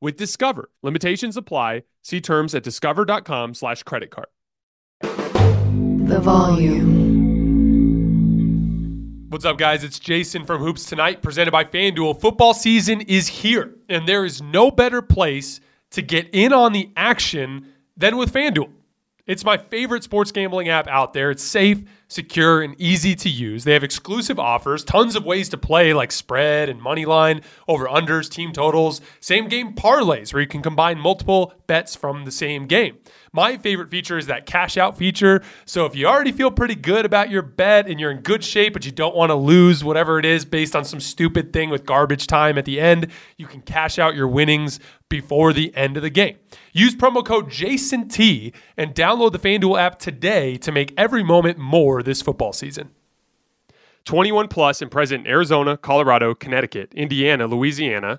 with Discover. Limitations apply. See terms at discover.com slash credit card. The volume. What's up, guys? It's Jason from Hoops Tonight, presented by FanDuel. Football season is here, and there is no better place to get in on the action than with FanDuel. It's my favorite sports gambling app out there. It's safe, secure, and easy to use. They have exclusive offers, tons of ways to play like spread and money line, over unders, team totals, same game parlays where you can combine multiple bets from the same game. My favorite feature is that cash out feature. So if you already feel pretty good about your bet and you're in good shape, but you don't want to lose whatever it is based on some stupid thing with garbage time at the end, you can cash out your winnings before the end of the game. Use promo code JASONT and download the FanDuel app today to make every moment more this football season. 21 plus and present in Arizona, Colorado, Connecticut, Indiana, Louisiana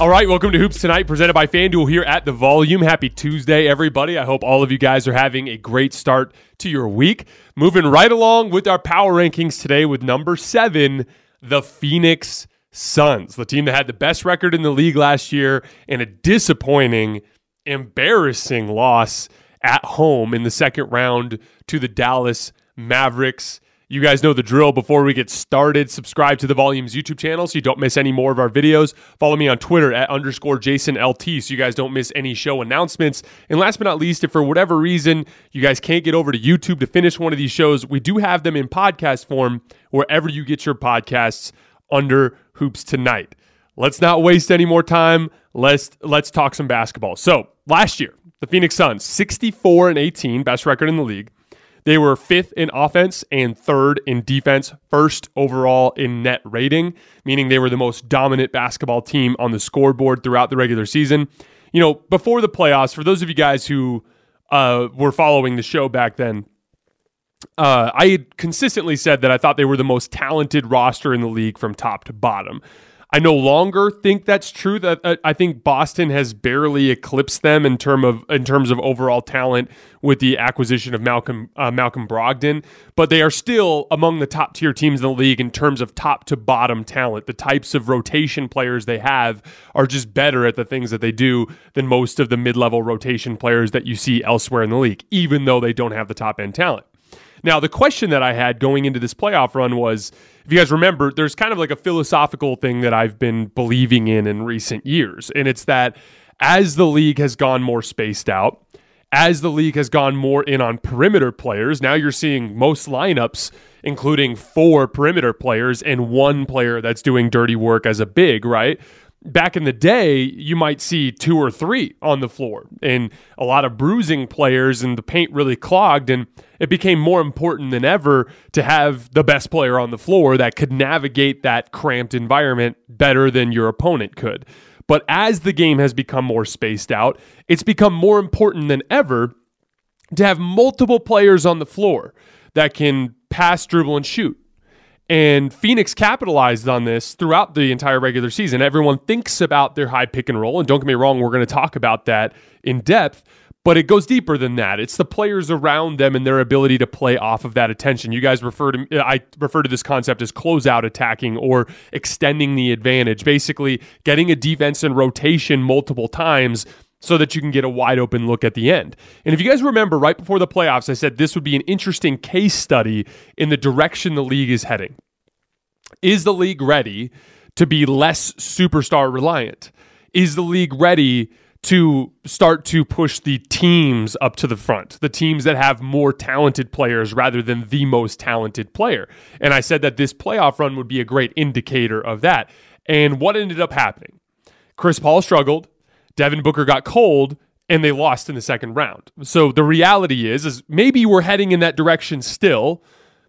All right, welcome to Hoops Tonight, presented by FanDuel here at the Volume. Happy Tuesday, everybody. I hope all of you guys are having a great start to your week. Moving right along with our power rankings today with number seven, the Phoenix Suns, the team that had the best record in the league last year and a disappointing, embarrassing loss at home in the second round to the Dallas Mavericks. You guys know the drill. Before we get started, subscribe to the Volumes YouTube channel so you don't miss any more of our videos. Follow me on Twitter at underscore Jason LT so you guys don't miss any show announcements. And last but not least, if for whatever reason you guys can't get over to YouTube to finish one of these shows, we do have them in podcast form wherever you get your podcasts under Hoops Tonight. Let's not waste any more time. Let's let's talk some basketball. So last year, the Phoenix Suns, 64 and 18, best record in the league. They were fifth in offense and third in defense, first overall in net rating, meaning they were the most dominant basketball team on the scoreboard throughout the regular season. You know, before the playoffs, for those of you guys who uh, were following the show back then, uh, I had consistently said that I thought they were the most talented roster in the league from top to bottom. I no longer think that's true. That uh, I think Boston has barely eclipsed them in term of in terms of overall talent with the acquisition of Malcolm uh, Malcolm Brogdon, but they are still among the top tier teams in the league in terms of top to bottom talent. The types of rotation players they have are just better at the things that they do than most of the mid level rotation players that you see elsewhere in the league, even though they don't have the top end talent. Now, the question that I had going into this playoff run was if you guys remember, there's kind of like a philosophical thing that I've been believing in in recent years. And it's that as the league has gone more spaced out, as the league has gone more in on perimeter players, now you're seeing most lineups including four perimeter players and one player that's doing dirty work as a big, right? Back in the day, you might see two or three on the floor and a lot of bruising players, and the paint really clogged. And it became more important than ever to have the best player on the floor that could navigate that cramped environment better than your opponent could. But as the game has become more spaced out, it's become more important than ever to have multiple players on the floor that can pass, dribble, and shoot. And Phoenix capitalized on this throughout the entire regular season. Everyone thinks about their high pick and roll. And don't get me wrong, we're going to talk about that in depth, but it goes deeper than that. It's the players around them and their ability to play off of that attention. You guys refer to, uh, I refer to this concept as closeout attacking or extending the advantage, basically getting a defense in rotation multiple times so that you can get a wide open look at the end. And if you guys remember, right before the playoffs, I said this would be an interesting case study in the direction the league is heading. Is the league ready to be less superstar reliant? Is the league ready to start to push the teams up to the front, the teams that have more talented players rather than the most talented player? And I said that this playoff run would be a great indicator of that. And what ended up happening? Chris Paul struggled. Devin Booker got cold and they lost in the second round. So the reality is is maybe we're heading in that direction still.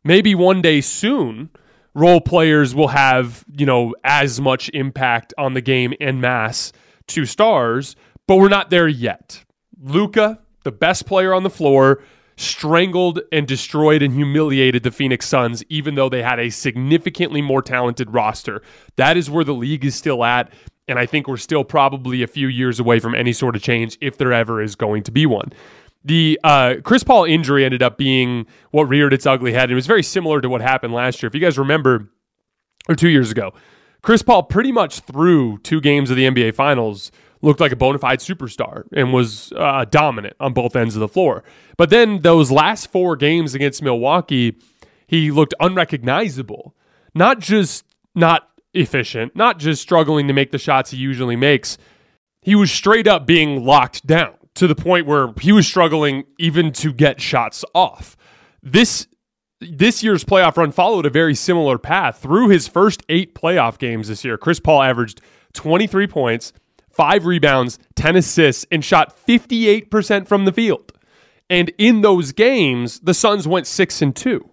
Maybe one day soon role players will have, you know, as much impact on the game en masse to stars, but we're not there yet. Luka, the best player on the floor, strangled and destroyed and humiliated the Phoenix Suns, even though they had a significantly more talented roster. That is where the league is still at. And I think we're still probably a few years away from any sort of change if there ever is going to be one. The uh, Chris Paul injury ended up being what reared its ugly head. It was very similar to what happened last year. If you guys remember, or two years ago, Chris Paul pretty much through two games of the NBA Finals looked like a bona fide superstar and was uh, dominant on both ends of the floor. But then those last four games against Milwaukee, he looked unrecognizable. Not just not efficient, not just struggling to make the shots he usually makes. He was straight up being locked down to the point where he was struggling even to get shots off. This this year's playoff run followed a very similar path. Through his first 8 playoff games this year, Chris Paul averaged 23 points, 5 rebounds, 10 assists and shot 58% from the field. And in those games, the Suns went 6 and 2.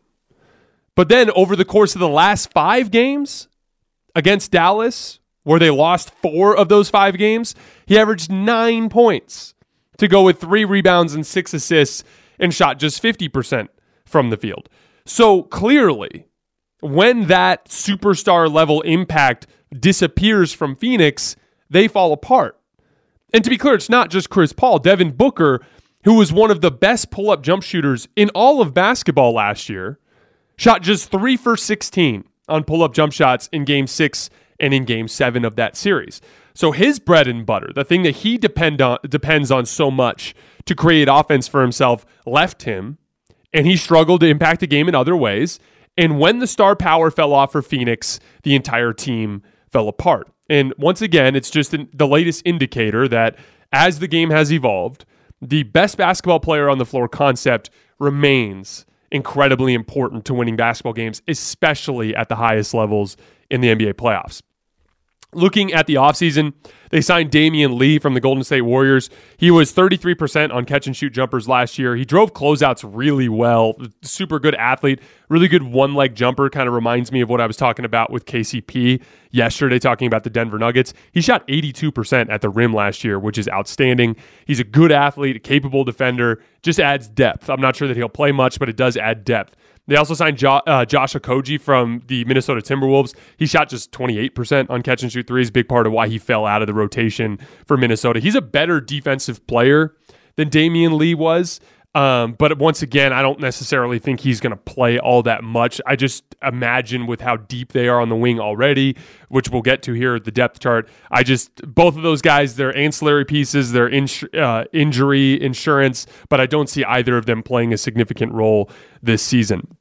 But then over the course of the last 5 games, against Dallas, where they lost four of those five games, he averaged nine points to go with three rebounds and six assists and shot just 50% from the field. So clearly, when that superstar level impact disappears from Phoenix, they fall apart. And to be clear, it's not just Chris Paul. Devin Booker, who was one of the best pull up jump shooters in all of basketball last year, shot just three for 16 on pull up jump shots in game six and in game seven of that series. So his bread and butter, the thing that he depend on, depends on so much to create offense for himself, left him, and he struggled to impact the game in other ways. And when the star power fell off for Phoenix, the entire team fell apart. And once again, it's just the latest indicator that as the game has evolved, the best basketball player on the floor concept remains incredibly important to winning basketball games, especially at the highest levels in the NBA playoffs. Looking at the offseason, They signed Damion Lee from the Golden State Warriors. He was 33% on catch and shoot jumpers last year. He drove closeouts really well. Super good athlete, really good one leg jumper. Kind of reminds me of what I was talking about with KCP yesterday, talking about the Denver Nuggets. He shot 82% at the rim last year, which is outstanding. He's a good athlete, a capable defender, just adds depth. I'm not sure that he'll play much, but it does add depth. They also signed jo- uh, Josh Okogie from the Minnesota Timberwolves. He shot just 28% on catch and shoot threes, big part of why he fell out of the rotation for Minnesota. He's a better defensive player than Damion Lee was. Um, but once again, I don't necessarily think he's going to play all that much. I just imagine with how deep they are on the wing already, which we'll get to here at the depth chart. I just both of those guys, they're ancillary pieces, they're uh, injury insurance, but I don't see either of them playing a significant role this season.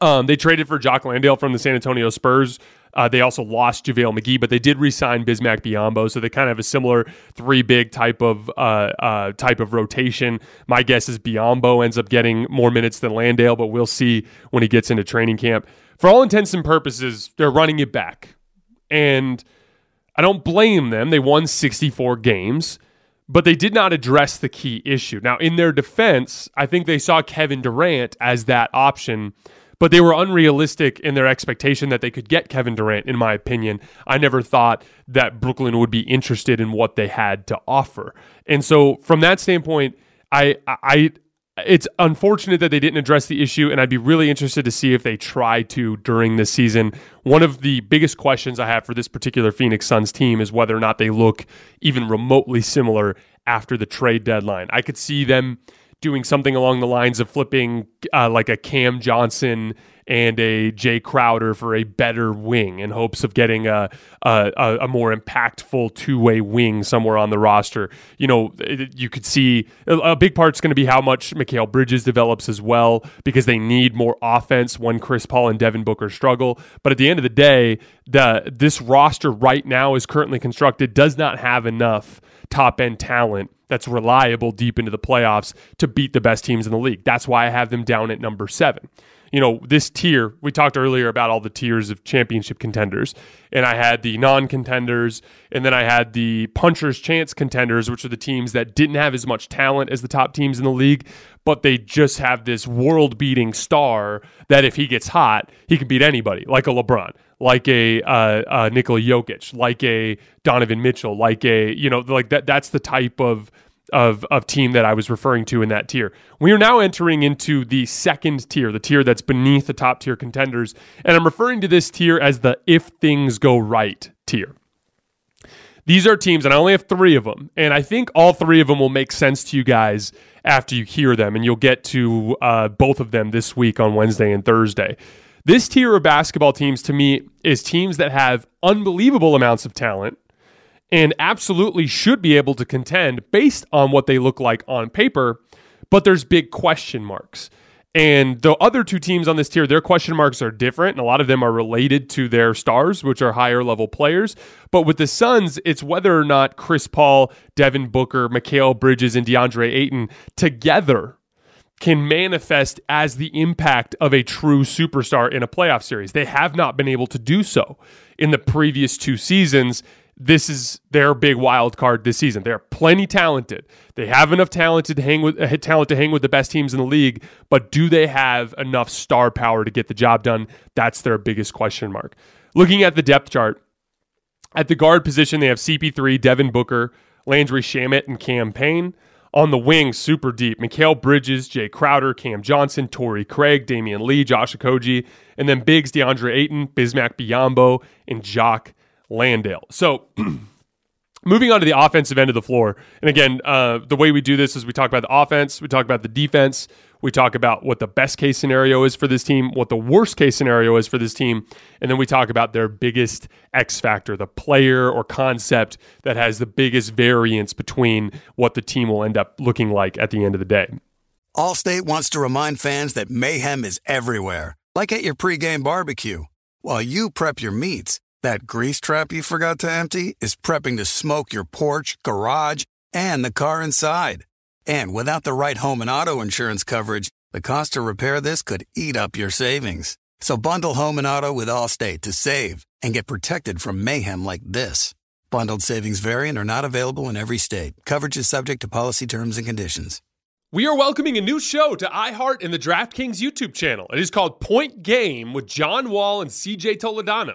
Um, they traded for Jock Landale from the San Antonio Spurs. Uh, they also lost JaVale McGee, but they did re-sign Bismack Biyombo, so they kind of have a similar three big type of uh, uh, type of rotation. My guess is Biyombo ends up getting more minutes than Landale, but we'll see when he gets into training camp. For all intents and purposes, they're running it back, and I don't blame them. They won 64 games but they did not address the key issue. Now, in their defense, I think they saw Kevin Durant as that option but they were unrealistic in their expectation that they could get Kevin Durant, in my opinion. I never thought that Brooklyn would be interested in what they had to offer. And so from that standpoint, I I it's unfortunate that they didn't address the issue, and I'd be really interested to see if they try to during this season. One of the biggest questions I have for this particular Phoenix Suns team is whether or not they look even remotely similar after the trade deadline. I could see them doing something along the lines of flipping uh, like a Cam Johnson and a Jae Crowder for a better wing in hopes of getting a a, a more impactful two way wing somewhere on the roster. You know, you could see a big part's going to be how much Mikal Bridges develops as well because they need more offense when Chris Paul and Devin Booker struggle. But at the end of the day, the this roster right now is currently constructed does not have enough top end talent that's reliable deep into the playoffs to beat the best teams in the league. That's why I have them down at number seven. You know, this tier, we talked earlier about all the tiers of championship contenders, and I had the non contenders, and then I had the puncher's chance contenders, which are the teams that didn't have as much talent as the top teams in the league, but they just have this world beating star that if he gets hot, he can beat anybody, like a LeBron like a uh, uh, Nikola Jokic, like a Donovan Mitchell, like a you know like that. That's the type of of of team that I was referring to in that tier. We are now entering into the second tier, the tier that's beneath the top tier contenders, and I'm referring to this tier as the if things go right tier. These are teams, and I only have three of them, and I think all three of them will make sense to you guys after you hear them, and you'll get to uh, both of them this week on Wednesday and Thursday. This tier of basketball teams to me is teams that have unbelievable amounts of talent and absolutely should be able to contend based on what they look like on paper, but there's big question marks. And the other two teams on this tier, their question marks are different, and a lot of them are related to their stars, which are higher level players. But with the Suns, it's whether or not Chris Paul, Devin Booker, Mikal Bridges, and DeAndre Ayton together can manifest as the impact of a true superstar in a playoff series. They have not been able to do so in the previous two seasons. This is their big wild card this season. They're plenty talented. They have enough talent to hang with uh, talent to hang with the best teams in the league, but do they have enough star power to get the job done? That's their biggest question mark. Looking at the depth chart, at the guard position, they have CP3, Devin Booker, Landry Shamet, and Cam Payne. On the wing, super deep. Mikal Bridges, Jae Crowder, Cam Johnson, Torrey Craig, Damion Lee, Josh Okogie, and then Bigs, DeAndre Ayton, Bismack Biyombo, and Jock Landale. So moving on to the offensive end of the floor. And again, uh, the way we do this is we talk about the offense, we talk about the defense, we talk about what the best case scenario is for this team, what the worst case scenario is for this team, and then we talk about their biggest X factor, the player or concept that has the biggest variance between what the team will end up looking like at the end of the day. Allstate wants to remind fans that mayhem is everywhere, like at your pregame barbecue. While you prep your meats, that grease trap you forgot to empty is prepping to smoke your porch, garage, and the car inside. And without the right home and auto insurance coverage, the cost to repair this could eat up your savings. So bundle home and auto with Allstate to save and get protected from mayhem like this. Bundled savings vary and are not available in every state. Coverage is subject to policy terms and conditions. We are welcoming a new show to iHeart and the DraftKings YouTube channel. It is called Point Game with John Wall and CJ Toledano.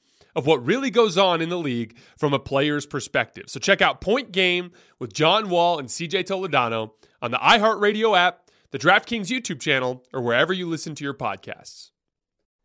of what really goes on in the league from a player's perspective. So check out Point Game with John Wall and CJ Toledano on the iHeartRadio app, the DraftKings YouTube channel, or wherever you listen to your podcasts.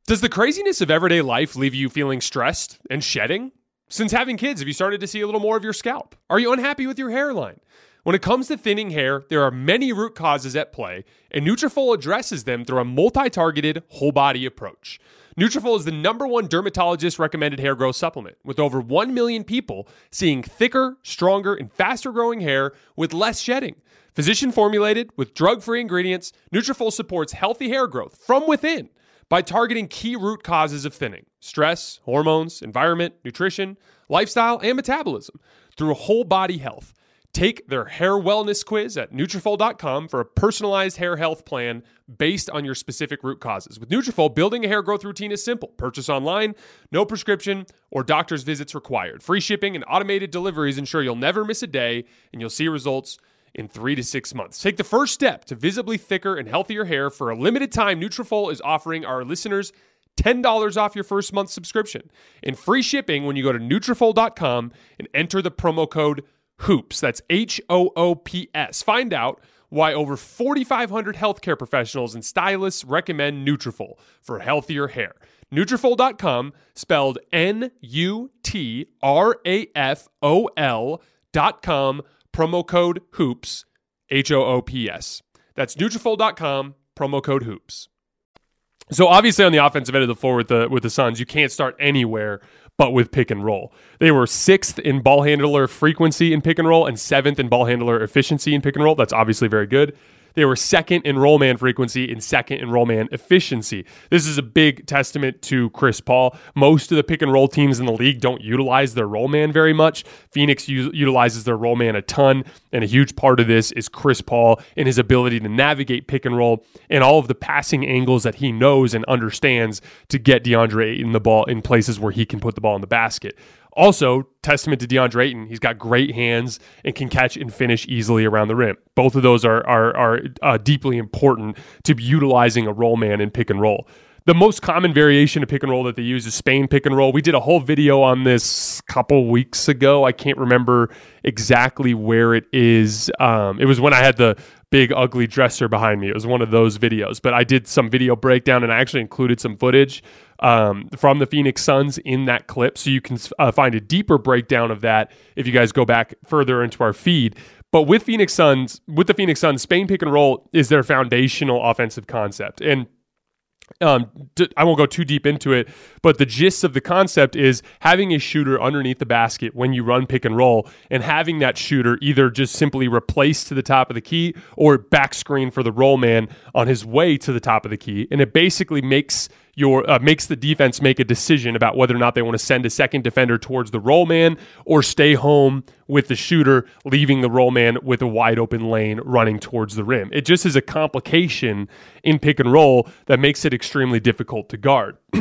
Does the craziness of everyday life leave you feeling stressed and shedding? Since having kids, have you started to see a little more of your scalp? Are you unhappy with your hairline? When it comes to thinning hair, there are many root causes at play, and Nutrafol addresses them through a multi-targeted whole body approach. Nutrafol is the number one dermatologist recommended hair growth supplement, with over 1 million people seeing thicker, stronger, and faster growing hair with less shedding. Physician formulated with drug-free ingredients, Nutrafol supports healthy hair growth from within by targeting key root causes of thinning: stress, hormones, environment, nutrition, lifestyle, and metabolism through whole body health. Take their hair wellness quiz at Nutrafol.com for a personalized hair health plan based on your specific root causes. With Nutrafol, building a hair growth routine is simple. Purchase online, no prescription or doctor's visits required. Free shipping and automated deliveries ensure you'll never miss a day and you'll see results in three to six months. Take the first step to visibly thicker and healthier hair. For a limited time, Nutrafol is offering our listeners $10 off your first month subscription and free shipping when you go to Nutrafol.com and enter the promo code HOOPS. That's H O O P S. Find out why over 4,500 healthcare professionals and stylists recommend Nutrafol for healthier hair. Nutrafol.com, spelled N-U-T-R-A-F-O-L dot com, promo code HOOPS, H-O-O-P-S. That's Nutrafol.com, promo code HOOPS. So obviously on the offensive end of the floor with the with the Suns, you can't start anywhere but with pick and roll. They were sixth in ball handler frequency in pick and roll and seventh in ball handler efficiency in pick and roll. That's obviously very good. They were second in roll man frequency and second in roll man efficiency. This is a big testament to Chris Paul. Most of the pick and roll teams in the league don't utilize their roll man very much. Phoenix u- utilizes their roll man a ton, and a huge part of this is Chris Paul and his ability to navigate pick and roll and all of the passing angles that he knows and understands to get DeAndre in the ball in places where he can put the ball in the basket. Also, testament to DeAndre Ayton, he's got great hands and can catch and finish easily around the rim. Both of those are are, are uh, deeply important to utilizing a roll man in pick and roll. The most common variation of pick and roll that they use is Spain pick and roll. We did a whole video on this couple weeks ago. I can't remember exactly where it is. Um, it was when I had the big ugly dresser behind me. It was one of those videos, but I did some video breakdown and I actually included some footage um, from the Phoenix Suns in that clip. So you can uh, find a deeper breakdown of that if you guys go back further into our feed. But with Phoenix Suns, with the Phoenix Suns, Spain pick and roll is their foundational offensive concept. And um, I won't go too deep into it, but the gist of the concept is having a shooter underneath the basket when you run pick and roll, and having that shooter either just simply replace to the top of the key or back screen for the roll man on his way to the top of the key, and it basically makes your uh, makes the defense make a decision about whether or not they want to send a second defender towards the roll man or stay home with the shooter, leaving the roll man with a wide open lane running towards the rim. It just is a complication in pick and roll that makes it extremely difficult to guard.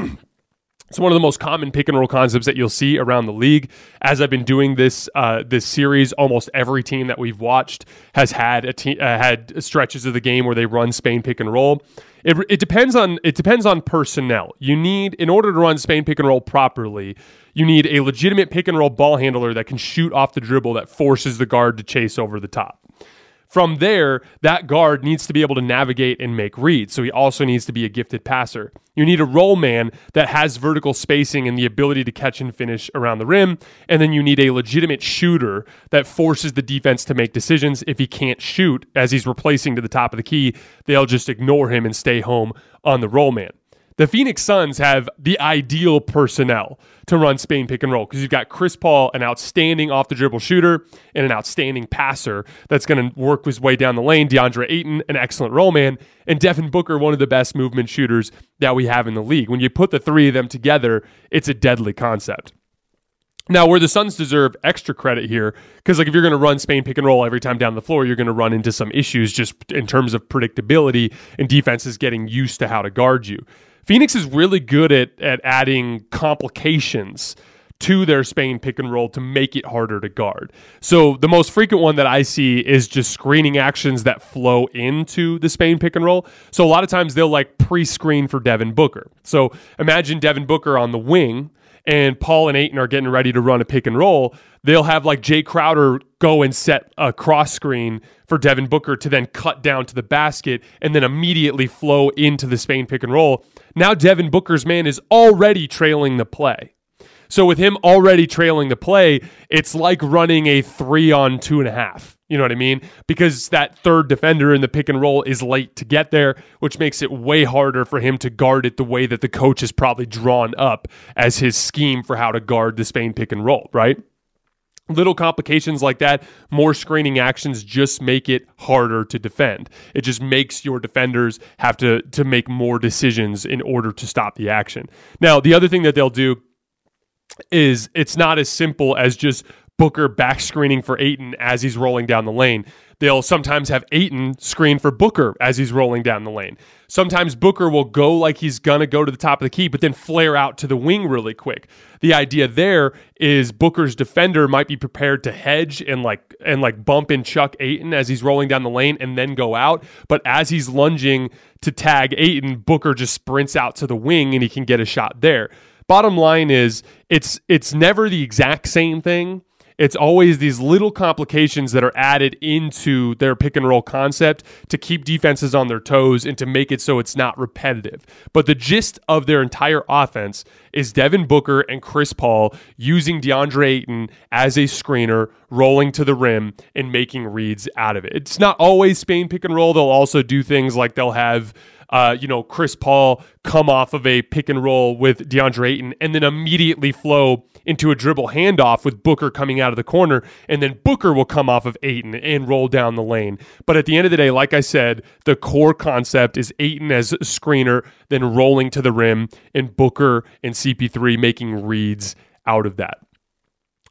It's one of the most common pick and roll concepts that you'll see around the league. As I've been doing this uh, this series, almost every team that we've watched has had a te- uh, had stretches of the game where they run Spain pick and roll. It, it depends on it depends on personnel. You need in order to run Spain pick and roll properly, you need a legitimate pick and roll ball handler that can shoot off the dribble that forces the guard to chase over the top. From there, that guard needs to be able to navigate and make reads. So he also needs to be a gifted passer. You need a roll man that has vertical spacing and the ability to catch and finish around the rim. And then you need a legitimate shooter that forces the defense to make decisions. If he can't shoot as he's replacing to the top of the key, they'll just ignore him and stay home on the roll man. The Phoenix Suns have the ideal personnel to run Spain pick and roll because you've got Chris Paul, an outstanding off the dribble shooter and an outstanding passer that's going to work his way down the lane. DeAndre Ayton, an excellent roll man, and Devin Booker, one of the best movement shooters that we have in the league. When you put the three of them together, it's a deadly concept. Now, where the Suns deserve extra credit here, because like if you're going to run Spain pick and roll every time down the floor, you're going to run into some issues just in terms of predictability and defenses getting used to how to guard you. Phoenix is really good at at adding complications to their Spain pick and roll to make it harder to guard. So the most frequent one that I see is just screening actions that flow into the Spain pick and roll. So a lot of times they'll like pre-screen for Devin Booker. So imagine Devin Booker on the wing and Paul and Ayton are getting ready to run a pick and roll, they'll have like Jae Crowder go and set a cross screen for Devin Booker to then cut down to the basket and then immediately flow into the Spain pick and roll. Now Devin Booker's man is already trailing the play. So with him already trailing the play, it's like running a three on two and a half. You know what I mean? Because that third defender in the pick and roll is late to get there, which makes it way harder for him to guard it the way that the coach has probably drawn up as his scheme for how to guard the Spain pick and roll, right? Little complications like that, more screening actions just make it harder to defend. It just makes your defenders have to to make more decisions in order to stop the action. Now, the other thing that they'll do is it's not as simple as just Booker back screening for Ayton as he's rolling down the lane. They'll sometimes have Ayton screen for Booker as he's rolling down the lane. Sometimes Booker will go like he's going to go to the top of the key, but then flare out to the wing really quick. The idea there is Booker's defender might be prepared to hedge and like and like bump and chuck Ayton as he's rolling down the lane and then go out. But as he's lunging to tag Ayton, Booker just sprints out to the wing and he can get a shot there. Bottom line is it's it's never the exact same thing. It's always these little complications that are added into their pick and roll concept to keep defenses on their toes and to make it so it's not repetitive. But the gist of their entire offense is Devin Booker and Chris Paul using DeAndre Ayton as a screener, rolling to the rim and making reads out of it. It's not always Spain pick and roll. They'll also do things like they'll have uh, you know, Chris Paul come off of a pick and roll with DeAndre Ayton and then immediately flow into a dribble handoff with Booker coming out of the corner. And then Booker will come off of Ayton and roll down the lane. But at the end of the day, like I said, the core concept is Ayton as a screener, then rolling to the rim, and Booker and CP3 making reads out of that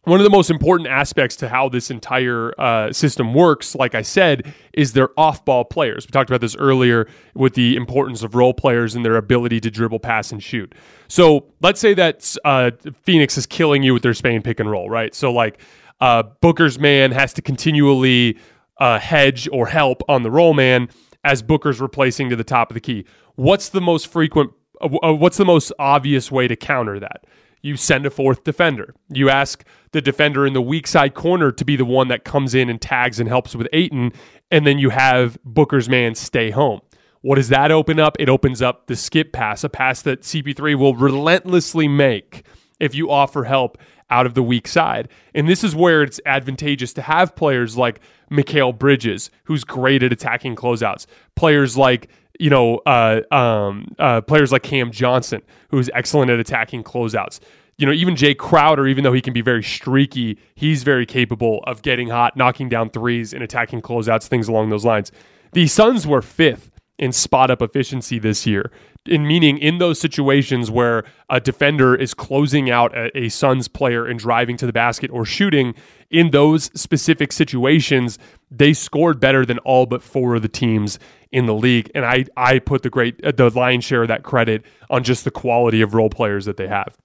one of the most important aspects to how this entire uh, system works, like I said, is their off ball players. We talked about this earlier with the importance of role players and their ability to dribble, pass, and shoot. So let's say that uh, Phoenix is killing you with their Spain pick and roll, right? So, like, uh, Booker's man has to continually uh, hedge or help on the roll man as Booker's replacing to the top of the key. What's the most frequent, uh, uh, what's the most obvious way to counter that? You send a fourth defender. You ask the defender in the weak side corner to be the one that comes in and tags and helps with Ayton, and then you have Booker's man stay home. What does that open up? It opens up the skip pass, a pass that CP3 will relentlessly make if you offer help out of the weak side. And this is where it's advantageous to have players like Mikal Bridges, who's great at attacking closeouts, players like you know, uh, um, uh, players like Cam Johnson, who's excellent at attacking closeouts. You know, even Jae Crowder, even though he can be very streaky, he's very capable of getting hot, knocking down threes, and attacking closeouts, things along those lines. The Suns were fifth in spot up efficiency this year. In meaning, in those situations where a defender is closing out a, a Suns player and driving to the basket or shooting, in those specific situations, they scored better than all but four of the teams in the league. And I, I put the great, uh, the lion's share of that credit on just the quality of role players that they have.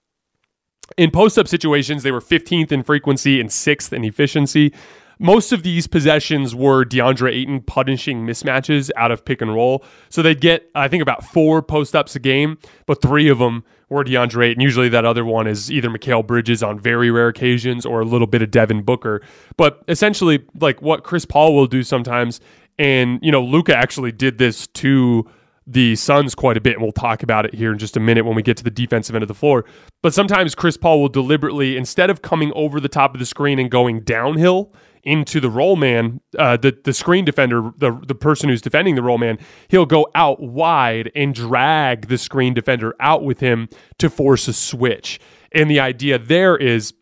In post up situations, they were 15th in frequency and sixth in efficiency. Most of these possessions were DeAndre Ayton punishing mismatches out of pick and roll. So they'd get, I think, about four post ups a game, but three of them were DeAndre Ayton. Usually that other one is either Mikal Bridges on very rare occasions or a little bit of Devin Booker. But essentially, like what Chris Paul will do sometimes, and, you know, Luka actually did this to the Suns quite a bit, and we'll talk about it here in just a minute when we get to the defensive end of the floor. But sometimes Chris Paul will deliberately, instead of coming over the top of the screen and going downhill, into the roll man, uh, the the screen defender, the the person who's defending the roll man, he'll go out wide and drag the screen defender out with him to force a switch. And the idea there is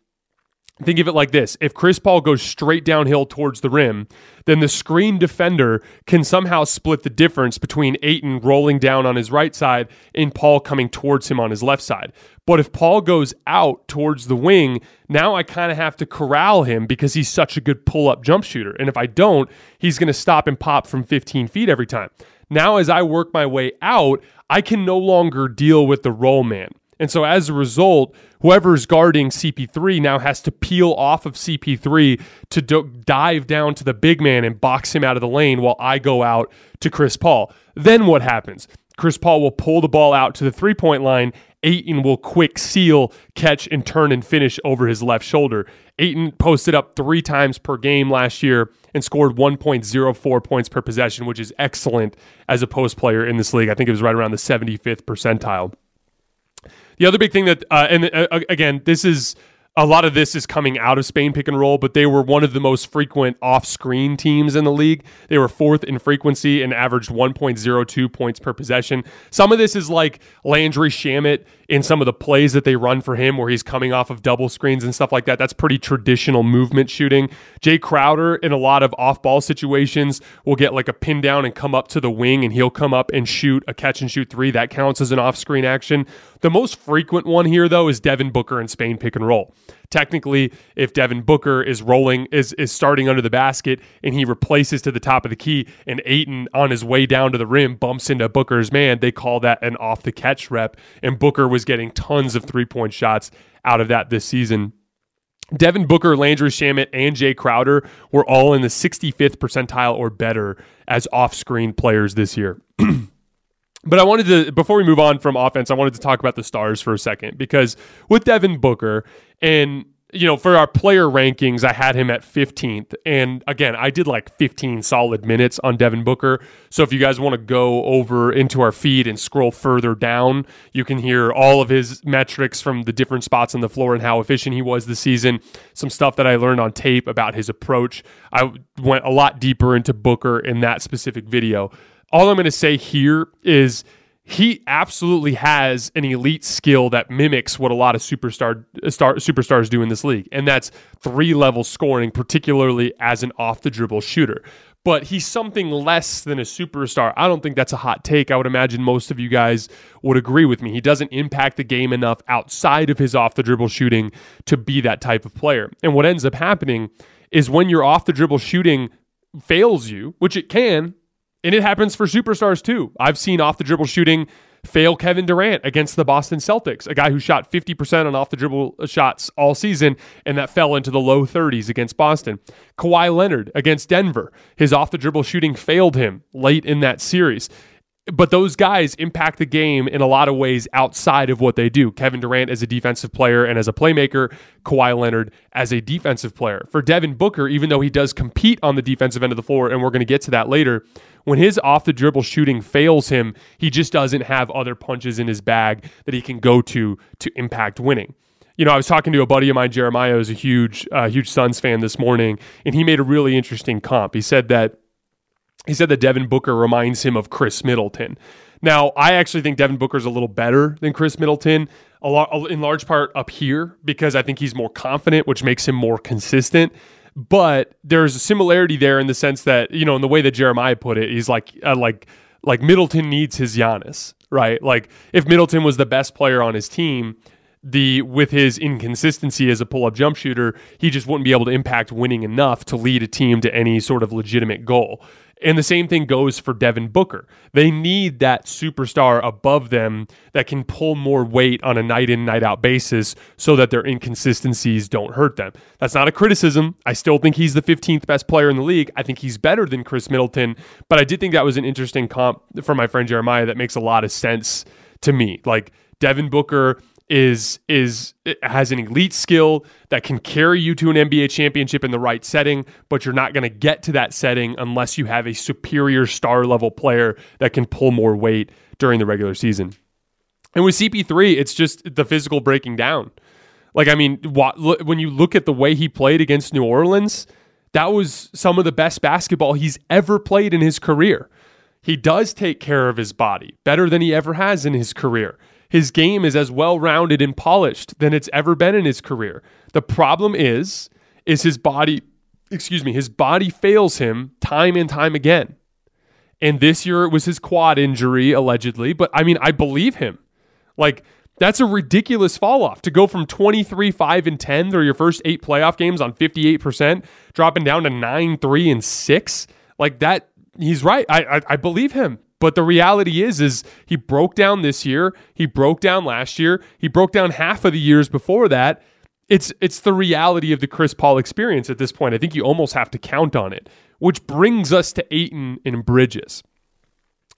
Think of it like this if Chris Paul goes straight downhill towards the rim, then the screen defender can somehow split the difference between Ayton rolling down on his right side and Paul coming towards him on his left side. But if Paul goes out towards the wing, now I kind of have to corral him because he's such a good pull up jump shooter. And if I don't, he's going to stop and pop from 15 feet every time. Now, as I work my way out, I can no longer deal with the roll man. And so as a result, whoever's guarding CP3 now has to peel off of CP3 to do- dive down to the big man and box him out of the lane while I go out to Chris Paul. Then what happens? Chris Paul will pull the ball out to the three point line. Ayton will quick seal, catch, and turn and finish over his left shoulder. Ayton posted up three times per game last year and scored 1.04 points per possession, which is excellent as a post player in this league. I think it was right around the 75th percentile. The other big thing that, uh, and uh, again, this is a lot of this is coming out of Spain pick and roll, but they were one of the most frequent off screen teams in the league. They were fourth in frequency and averaged 1.02 points per possession. Some of this is like Landry Shamet in some of the plays that they run for him where he's coming off of double screens and stuff like that. That's pretty traditional movement shooting. Jae Crowder in a lot of off ball situations will get like a pin down and come up to the wing and he'll come up and shoot a catch and shoot three. That counts as an off screen action. The most frequent one here though is Devin Booker and Spain pick and roll. Technically, if Devin Booker is rolling, is is starting under the basket, and he replaces to the top of the key, and Ayton on his way down to the rim bumps into Booker's man, they call that an off the catch rep. And Booker was getting tons of three point shots out of that this season. Devin Booker, Landry Shamet, and Jae Crowder were all in the 65th percentile or better as off screen players this year. But I wanted to, before we move on from offense, I wanted to talk about the stars for a second because with Devin Booker and you know, for our player rankings, I had him at 15th. And again, I did like 15 solid minutes on Devin Booker. So if you guys want to go over into our feed and scroll further down, you can hear all of his metrics from the different spots on the floor and how efficient he was this season. Some stuff that I learned on tape about his approach. I went a lot deeper into Booker in that specific video all I'm going to say here is he absolutely has an elite skill that mimics what a lot of superstar uh, star, superstars do in this league, and that's three level scoring, particularly as an off the dribble shooter. But he's something less than a superstar. I don't think that's a hot take. I would imagine most of you guys would agree with me. He doesn't impact the game enough outside of his off the dribble shooting to be that type of player. And what ends up happening is when your off the dribble shooting fails you, which it can, and it happens for superstars too. I've seen off the dribble shooting fail Kevin Durant against the Boston Celtics, a guy who shot 50% on off the dribble uh, shots all season, and that fell into the low 30s against Boston. Kawhi Leonard against Denver, his off the dribble shooting failed him late in that series but those guys impact the game in a lot of ways outside of what they do. Kevin Durant as a defensive player and as a playmaker, Kawhi Leonard as a defensive player. For Devin Booker, even though he does compete on the defensive end of the floor, and we're going to get to that later, when his off the dribble shooting fails him, he just doesn't have other punches in his bag that he can go to to impact winning. You know, I was talking to a buddy of mine, Jeremiah, who's a huge, uh, huge Suns fan this morning, and he made a really interesting comp. He said that he said that Devin Booker reminds him of Khris Middleton. Now, I actually think Devin Booker's a little better than Khris Middleton, a lot in large part up here because I think he's more confident, which makes him more consistent. But there's a similarity there in the sense that you know, in the way that Jeremiah put it, he's like uh, like like Middleton needs his Giannis, right? Like if Middleton was the best player on his team, the with his inconsistency as a pull-up jump shooter, he just wouldn't be able to impact winning enough to lead a team to any sort of legitimate goal. And the same thing goes for Devin Booker. They need that superstar above them that can pull more weight on a night in, night out basis so that their inconsistencies don't hurt them. That's not a criticism. I still think he's the 15th best player in the league. I think he's better than Khris Middleton, but I did think that was an interesting comp from my friend Jeremiah that makes a lot of sense to me. Like Devin Booker is is has an elite skill that can carry you to an NBA championship in the right setting, but you're not going to get to that setting unless you have a superior star level player that can pull more weight during the regular season. And with CP3, it's just the physical breaking down. Like I mean, when you look at the way he played against New Orleans, That was some of the best basketball he's ever played in his career. He does take care of his body better than he ever has in his career. His game is as well rounded and polished than it's ever been in his career. The problem is, is his body, excuse me, his body fails him time and time again. And this year it was his quad injury, allegedly. But I mean, I believe him. Like, that's a ridiculous fall off to go from 23, 5, and 10 through your first eight playoff games on 58%, dropping down to 9, 3, and 6. Like that, he's right. I, I, I believe him. But the reality is, is he broke down this year. He broke down last year. He broke down half of the years before that. It's it's the reality of the Chris Paul experience at this point. I think you almost have to count on it. Which brings us to Ayton and Bridges.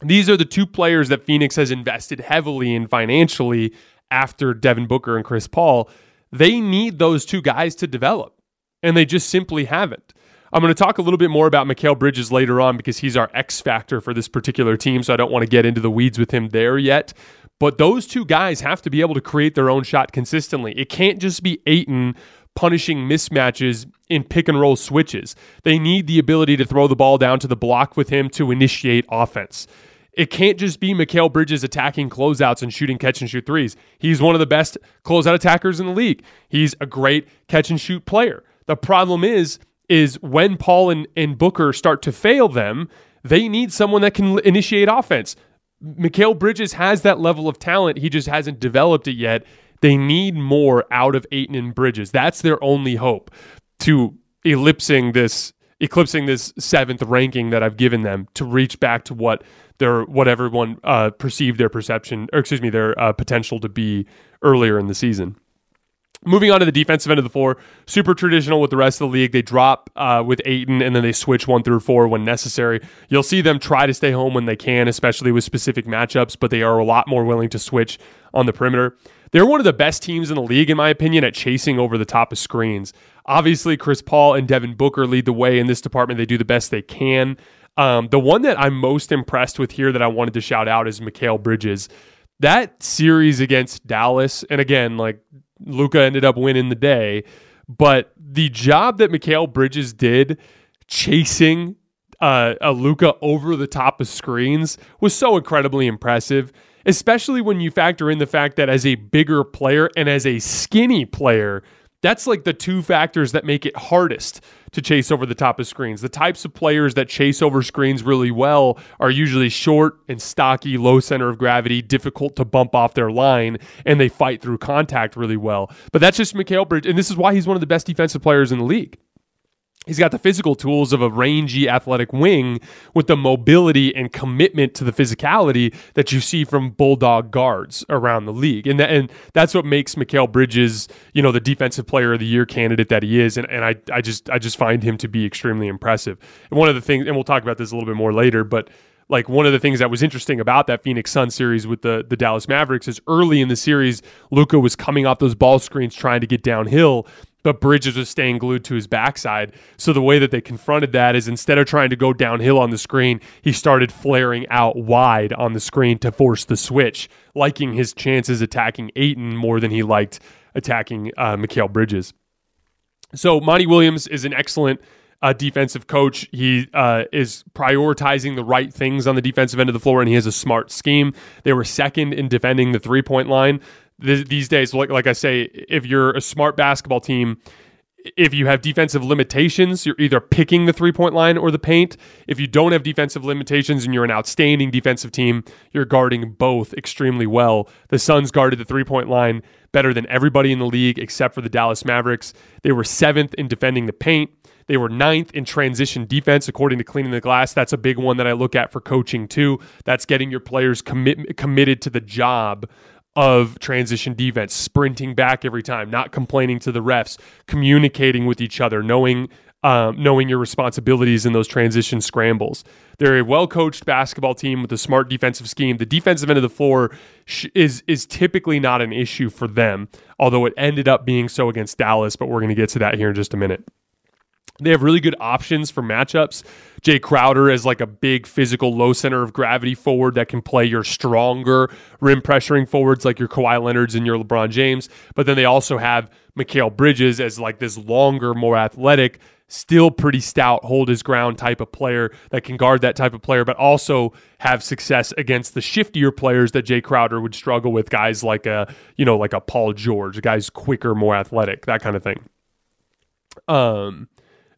These are the two players that Phoenix has invested heavily in financially after Devin Booker and Chris Paul. They need those two guys to develop, and they just simply haven't. I'm going to talk a little bit more about Mikal Bridges later on because he's our X factor for this particular team. So I don't want to get into the weeds with him there yet. But those two guys have to be able to create their own shot consistently. It can't just be Ayton punishing mismatches in pick and roll switches. They need the ability to throw the ball down to the block with him to initiate offense. It can't just be Mikal Bridges attacking closeouts and shooting catch and shoot threes. He's one of the best closeout attackers in the league. He's a great catch and shoot player. The problem is is when Paul and, and Booker start to fail them, they need someone that can initiate offense. Mikal Bridges has that level of talent. He just hasn't developed it yet. They need more out of Ayton and Bridges. That's their only hope to eclipsing this eclipsing this seventh ranking that I've given them to reach back to what their what everyone uh, perceived their perception or excuse me their uh, potential to be earlier in the season. Moving on to the defensive end of the floor, super traditional with the rest of the league. They drop uh, with Ayton and then they switch one through four when necessary. You'll see them try to stay home when they can, especially with specific matchups, but they are a lot more willing to switch on the perimeter. They're one of the best teams in the league, in my opinion, at chasing over the top of screens. Obviously, Chris Paul and Devin Booker lead the way in this department. They do the best they can. Um, the one that I'm most impressed with here that I wanted to shout out is Mikal Bridges. That series against Dallas, and again, like Luka ended up winning the day. But the job that Mikal Bridges did chasing uh, a Luka over the top of screens was so incredibly impressive, especially when you factor in the fact that as a bigger player and as a skinny player, that's like the two factors that make it hardest to chase over the top of screens. The types of players that chase over screens really well are usually short and stocky, low center of gravity, difficult to bump off their line, and they fight through contact really well. But that's just Mikal Bridge, and this is why he's one of the best defensive players in the league. He's got the physical tools of a rangy athletic wing with the mobility and commitment to the physicality that you see from bulldog guards around the league. And and that's what makes Mikal Bridges, you know, the defensive player of the year candidate that he is. And, and I, I just I just find him to be extremely impressive. And one of the things and we'll talk about this a little bit more later, but like one of the things that was interesting about that Phoenix Sun series with the the Dallas Mavericks is early in the series, Luka was coming off those ball screens trying to get downhill, but Bridges was staying glued to his backside. So the way that they confronted that is instead of trying to go downhill on the screen, he started flaring out wide on the screen to force the switch, liking his chances attacking Ayton more than he liked attacking uh, Mikal Bridges. So Monty Williams is an excellent uh, defensive coach. He uh, is prioritizing the right things on the defensive end of the floor, and he has a smart scheme. They were second in defending the three point line th- these days, like, like I say, if you're a smart basketball team, if you have defensive limitations, you're either picking the three point line or the paint. If you don't have defensive limitations and you're an outstanding defensive team, you're guarding both extremely well. The Suns guarded the three point line better than everybody in the league except for the Dallas Mavericks. They were seventh in defending the paint. They were ninth in transition defense, according to Cleaning the Glass. That's a big one that I look at for coaching, too. That's getting your players commit, committed to the job of transition defense, sprinting back every time, not complaining to the refs, communicating with each other, knowing um, knowing your responsibilities in those transition scrambles. They're a well coached basketball team with a smart defensive scheme. The defensive end of the floor sh- is is typically not an issue for them, although it ended up being so against Dallas. But we're going to get to that here in just a minute. They have really good options for matchups. Jae Crowder is like a big physical low center of gravity forward that can play your stronger rim pressuring forwards like your Kawhi Leonards and your LeBron James. But then they also have Mikal Bridges as like this longer, more athletic, still pretty stout, hold his ground type of player that can guard that type of player, but also have success against the shiftier players that Jae Crowder would struggle with, guys like a, you know, like a Paul George, guys quicker, more athletic, that kind of thing. Um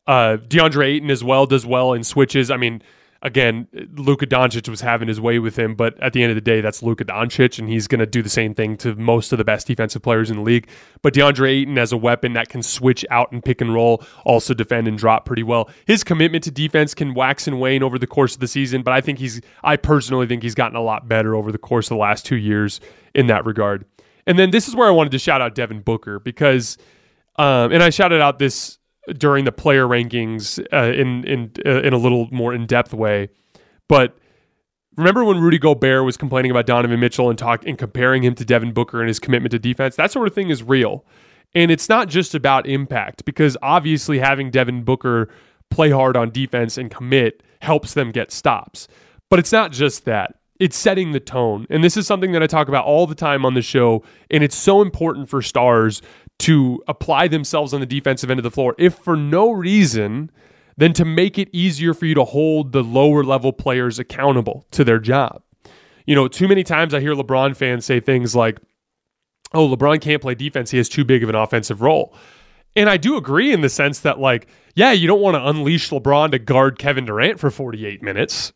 uh, DeAndre Ayton as well does well in switches. I mean, again, Luka Doncic was having his way with him, but at the end of the day, that's Luka Doncic, and he's going to do the same thing to most of the best defensive players in the league. But DeAndre Ayton as a weapon that can switch out and pick and roll, also defend and drop pretty well. His commitment to defense can wax and wane over the course of the season, but I think he's, I personally think he's gotten a lot better over the course of the last two years in that regard. And then this is where I wanted to shout out Devin Booker because, um, and I shouted out this during the player rankings uh, in in uh, in a little more in depth way. But remember when Rudy Gobert was complaining about Donovan Mitchell and talk and comparing him to Devin Booker and his commitment to defense? That sort of thing is real, and it's not just about impact because obviously having Devin Booker play hard on defense and commit helps them get stops. But it's not just that. It's setting the tone. And this is something that I talk about all the time on the show. And it's so important for stars to apply themselves on the defensive end of the floor, if for no reason then to make it easier for you to hold the lower level players accountable to their job. You know, too many times I hear LeBron fans say things like, oh, LeBron can't play defense. He has too big of an offensive role. And I do agree in the sense that, like, yeah, you don't want to unleash LeBron to guard Kevin Durant for 48 minutes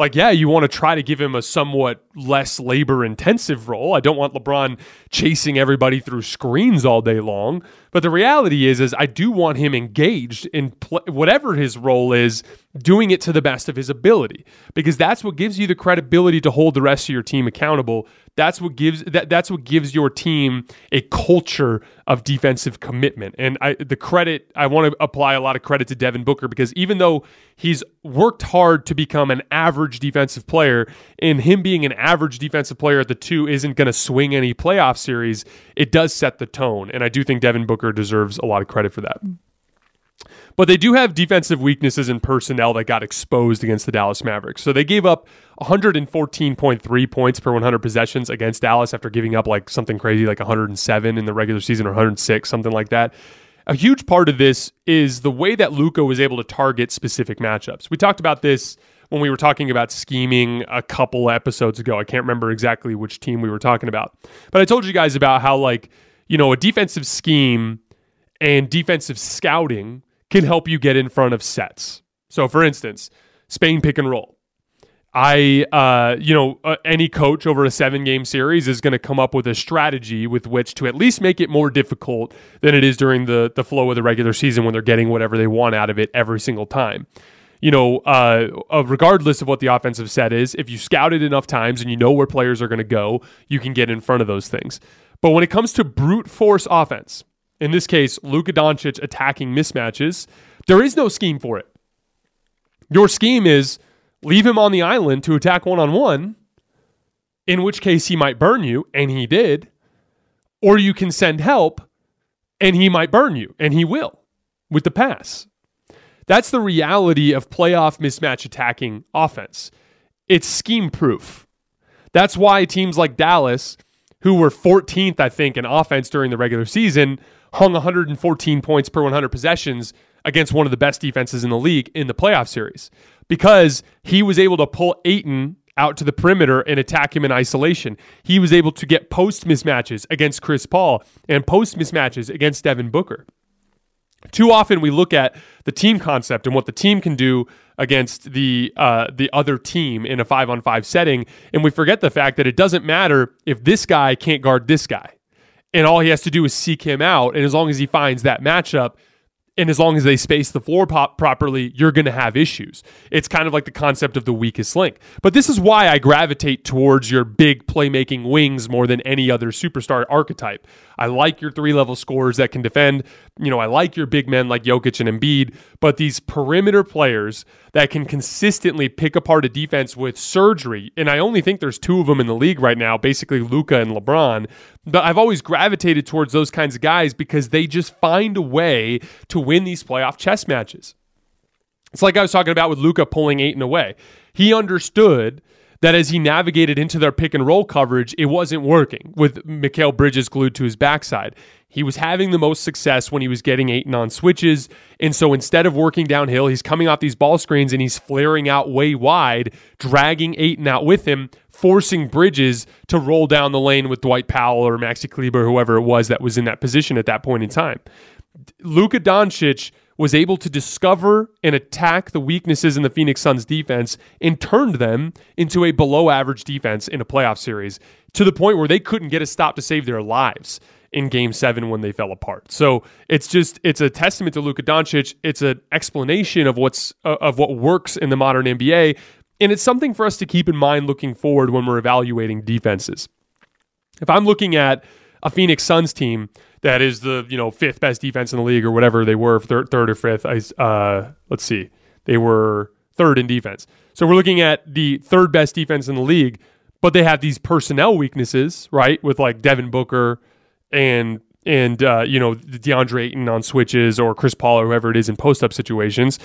like, yeah, you want to try to give him a somewhat less labor intensive role. I don't want LeBron chasing everybody through screens all day long. But the reality is, is I do want him engaged in pl- whatever his role is, doing it to the best of his ability, because that's what gives you the credibility to hold the rest of your team accountable. That's what gives that that's what gives your team a culture of defensive commitment. And I the credit I want to apply a lot of credit to Devin Booker because even though he's worked hard to become an average defensive player, and him being an average defensive player at the two isn't going to swing any playoff series, it does set the tone. And I do think Devin Booker deserves a lot of credit for that. But they do have defensive weaknesses in personnel that got exposed against the Dallas Mavericks. So they gave up 114.3 points per 100 possessions against Dallas after giving up like something crazy like 107 in the regular season or 106, something like that. A huge part of this is the way that Luka was able to target specific matchups. We talked about this when we were talking about scheming a couple episodes ago. I can't remember exactly which team we were talking about. But I told you guys about how like, you know, a defensive scheme and defensive scouting can help you get in front of sets. So, for instance, Spain pick and roll. I, uh, you know, uh, any coach over a seven game series is going to come up with a strategy with which to at least make it more difficult than it is during the, the flow of the regular season when they're getting whatever they want out of it every single time. You know, uh, uh regardless of what the offensive set is, if you scout it enough times and you know where players are going to go, you can get in front of those things. But when it comes to brute force offense, in this case, Luka Doncic attacking mismatches, there is no scheme for it. Your scheme is leave him on the island to attack one on one, in which case he might burn you, and he did, or you can send help and he might burn you, and he will with the pass. That's the reality of playoff mismatch attacking offense. It's scheme proof. That's why teams like Dallas, who were 14th, I think, in offense during the regular season, hung 114 points per 100 possessions against one of the best defenses in the league in the playoff series because he was able to pull Ayton out to the perimeter and attack him in isolation. He was able to get post mismatches against Chris Paul and post mismatches against Devin Booker. Too often we look at the team concept and what the team can do against the uh, the other team in a five on five setting, and we forget the fact that it doesn't matter if this guy can't guard this guy and all he has to do is seek him out. And as long as he finds that matchup, and as long as they space the floor pop properly, you're going to have issues. It's kind of like the concept of the weakest link. But this is why I gravitate towards your big playmaking wings more than any other superstar archetype. I like your three level scorers that can defend. You know, I like your big men like Jokic and Embiid, but these perimeter players that can consistently pick apart a defense with surgery, and I only think there's two of them in the league right now, basically Luka and LeBron, But I've always gravitated towards those kinds of guys because they just find a way to win these playoff chess matches. It's like I was talking about with Luka pulling Ayton away. He understood that as he navigated into their pick and roll coverage, it wasn't working with Mikal Bridges glued to his backside. He was having the most success when he was getting Ayton on switches. And so instead of working downhill, he's coming off these ball screens and he's flaring out way wide, dragging Ayton out with him, forcing Bridges to roll down the lane with Dwight Powell or Maxi Kleber, whoever it was that was in that position at that point in time. Luka Doncic was able to discover and attack the weaknesses in the Phoenix Suns defense and turned them into a below average defense in a playoff series to the point where they couldn't get a stop to save their lives in game seven when they fell apart. So it's just it's a testament to Luka Doncic. It's an explanation of what's uh, of what works in the modern NBA. And it's something for us to keep in mind looking forward when we're evaluating defenses. If I'm looking at a Phoenix Suns team that is the you know fifth best defense in the league or whatever they were third, third or fifth, uh, let's see, they were third in defense. So we're looking at the third best defense in the league, but they have these personnel weaknesses, right? With like Devin Booker, and and uh, you know DeAndre Ayton on switches or Chris Paul or whoever it is in post up situations.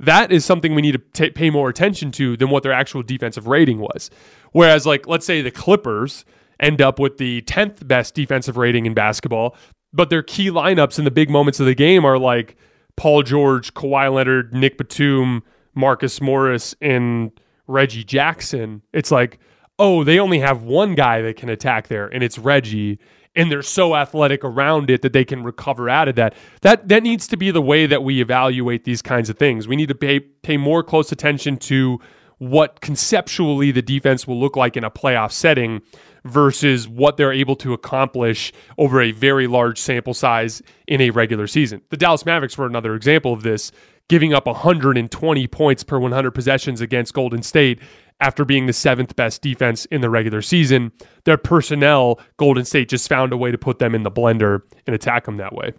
That is something we need to t- pay more attention to than what their actual defensive rating was. Whereas, like, let's say the Clippers end up with the 10th best defensive rating in basketball, but their key lineups in the big moments of the game are like Paul George, Kawhi Leonard, Nick Batum, Marcus Morris, and Reggie Jackson. It's like, oh, they only have one guy that can attack there, and it's Reggie and they're so athletic around it that they can recover out of that. That that needs to be the way that we evaluate these kinds of things. We need to pay pay more close attention to what conceptually the defense will look like in a playoff setting versus what they're able to accomplish over a very large sample size in a regular season. The Dallas Mavericks were another example of this, giving up 120 points per 100 possessions against Golden State after being the seventh best defense in the regular season. Their personnel, Golden State just found a way to put them in the blender and attack them that way.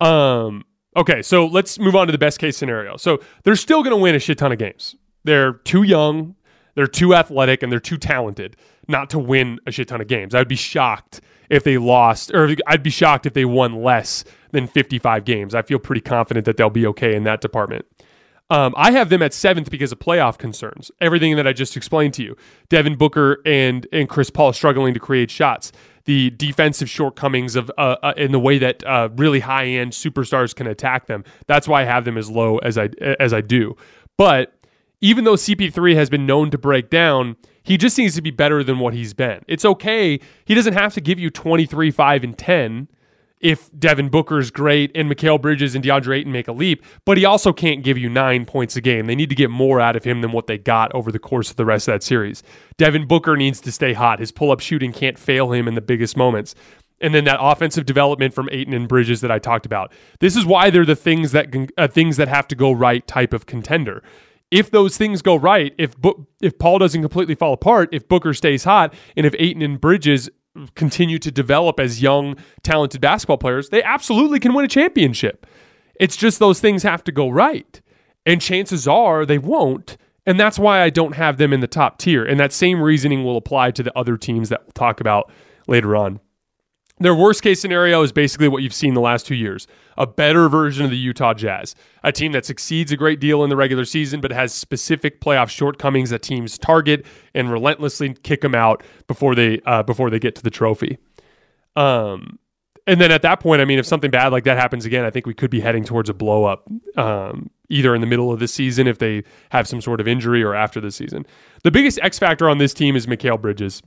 Um, okay, so let's move on to the best case scenario. So they're still going to win a shit ton of games. They're too young, they're too athletic, and they're too talented not to win a shit ton of games. I'd be shocked if they lost, or I'd be shocked if they won less than 55 games. I feel pretty confident that they'll be okay in that department. Um, I have them at seventh because of playoff concerns. Everything that I just explained to you. Devin Booker and and Chris Paul struggling to create shots. The defensive shortcomings of uh, uh, in the way that uh, really high end superstars can attack them. That's why I have them as low as I as I do. But even though CP3 has been known to break down, he just needs to be better than what he's been. It's okay. He doesn't have to give you 23, 5, and 10 if Devin Booker is great and Mikal Bridges and DeAndre Ayton make a leap, but he also can't give you nine points a game. They need to get more out of him than what they got over the course of the rest of that series. Devin Booker needs to stay hot. His pull up shooting can't fail him in the biggest moments. And then that offensive development from Ayton and Bridges that I talked about. This is why they're the things that uh, things that have to go right type of contender. If those things go right, if if Paul doesn't completely fall apart, if Booker stays hot, and if Ayton and Bridges continue to develop as young, talented basketball players, they absolutely can win a championship. It's just those things have to go right. And chances are they won't. And that's why I don't have them in the top tier. And that same reasoning will apply to the other teams that we'll talk about later on. Their worst case scenario is basically what you've seen the last two years a better version of the Utah Jazz, a team that succeeds a great deal in the regular season, but has specific playoff shortcomings that teams target and relentlessly kick them out before they uh, before they get to the trophy. Um, and then at that point, I mean, if something bad like that happens again, I think we could be heading towards a blow up, um, either in the middle of the season if they have some sort of injury or after the season. The biggest X factor on this team is Mikal Bridges.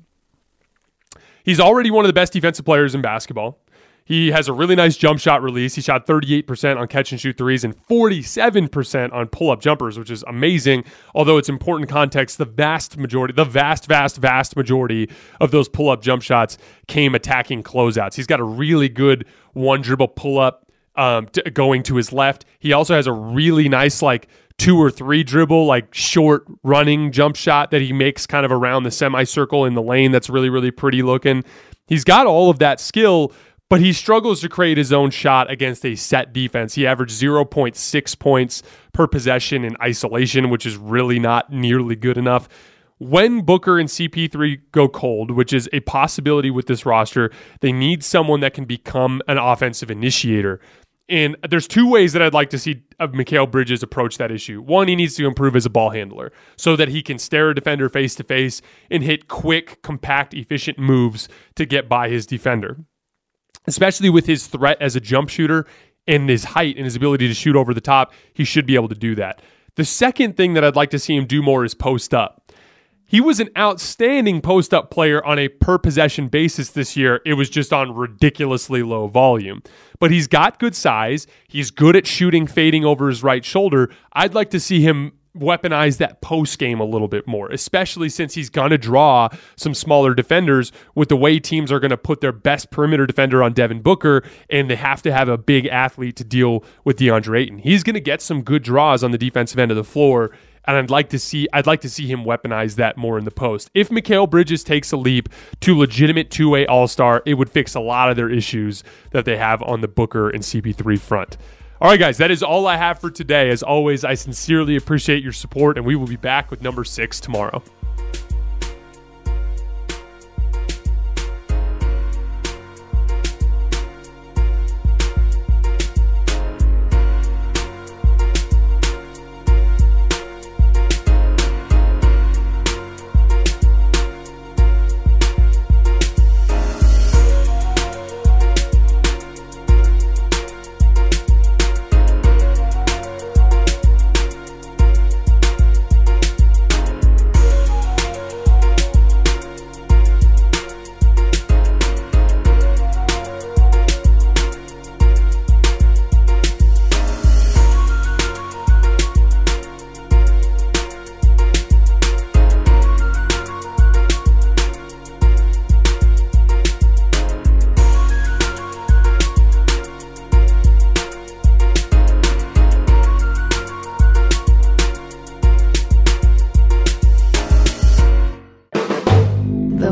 He's already one of the best defensive players in basketball. He has a really nice jump shot release. He shot 38% on catch and shoot threes and 47% on pull up jumpers, which is amazing. Although it's important context, the vast majority, the vast, vast, vast majority of those pull up jump shots came attacking closeouts. He's got a really good one dribble pull up um, t- going to his left. He also has a really nice, like, two or three dribble, like short running jump shot that he makes kind of around the semicircle in the lane that's really, really pretty looking. He's got all of that skill, but he struggles to create his own shot against a set defense. He averaged 0.6 points per possession in isolation, which is really not nearly good enough. when Booker and CP3 go cold, which is a possibility with this roster, they need someone that can become an offensive initiator. And there's two ways that I'd like to see uh, of Mikal Bridges approach that issue. One, he needs to improve as a ball handler so that he can stare a defender face to face and hit quick, compact, efficient moves to get by his defender. Especially with his threat as a jump shooter and his height and his ability to shoot over the top, he should be able to do that. The second thing that I'd like to see him do more is post up. He was an outstanding post up player on a per possession basis this year. It was just on ridiculously low volume. But he's got good size. He's good at shooting, fading over his right shoulder. I'd like to see him weaponize that post game a little bit more, especially since he's going to draw some smaller defenders with the way teams are going to put their best perimeter defender on Devin Booker, and they have to have a big athlete to deal with DeAndre Ayton. He's going to get some good draws on the defensive end of the floor. And I'd like to see I'd like to see him weaponize that more in the post. If Mikal Bridges takes a leap to legitimate two-way all-star, it would fix a lot of their issues that they have on the Booker and CP3 front. All right, guys, that is all I have for today. As always, I sincerely appreciate your support, and we will be back with number six tomorrow.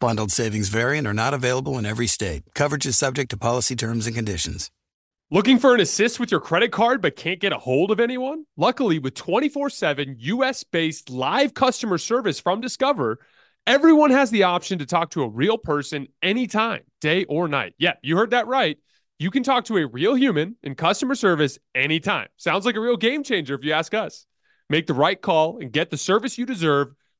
Bundled savings variant are not available in every state. Coverage is subject to policy terms and conditions. Looking for an assist with your credit card but can't get a hold of anyone? Luckily, with 24 7 US based live customer service from Discover, everyone has the option to talk to a real person anytime, day or night. Yeah, you heard that right. You can talk to a real human in customer service anytime. Sounds like a real game changer if you ask us. Make the right call and get the service you deserve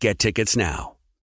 Get tickets now.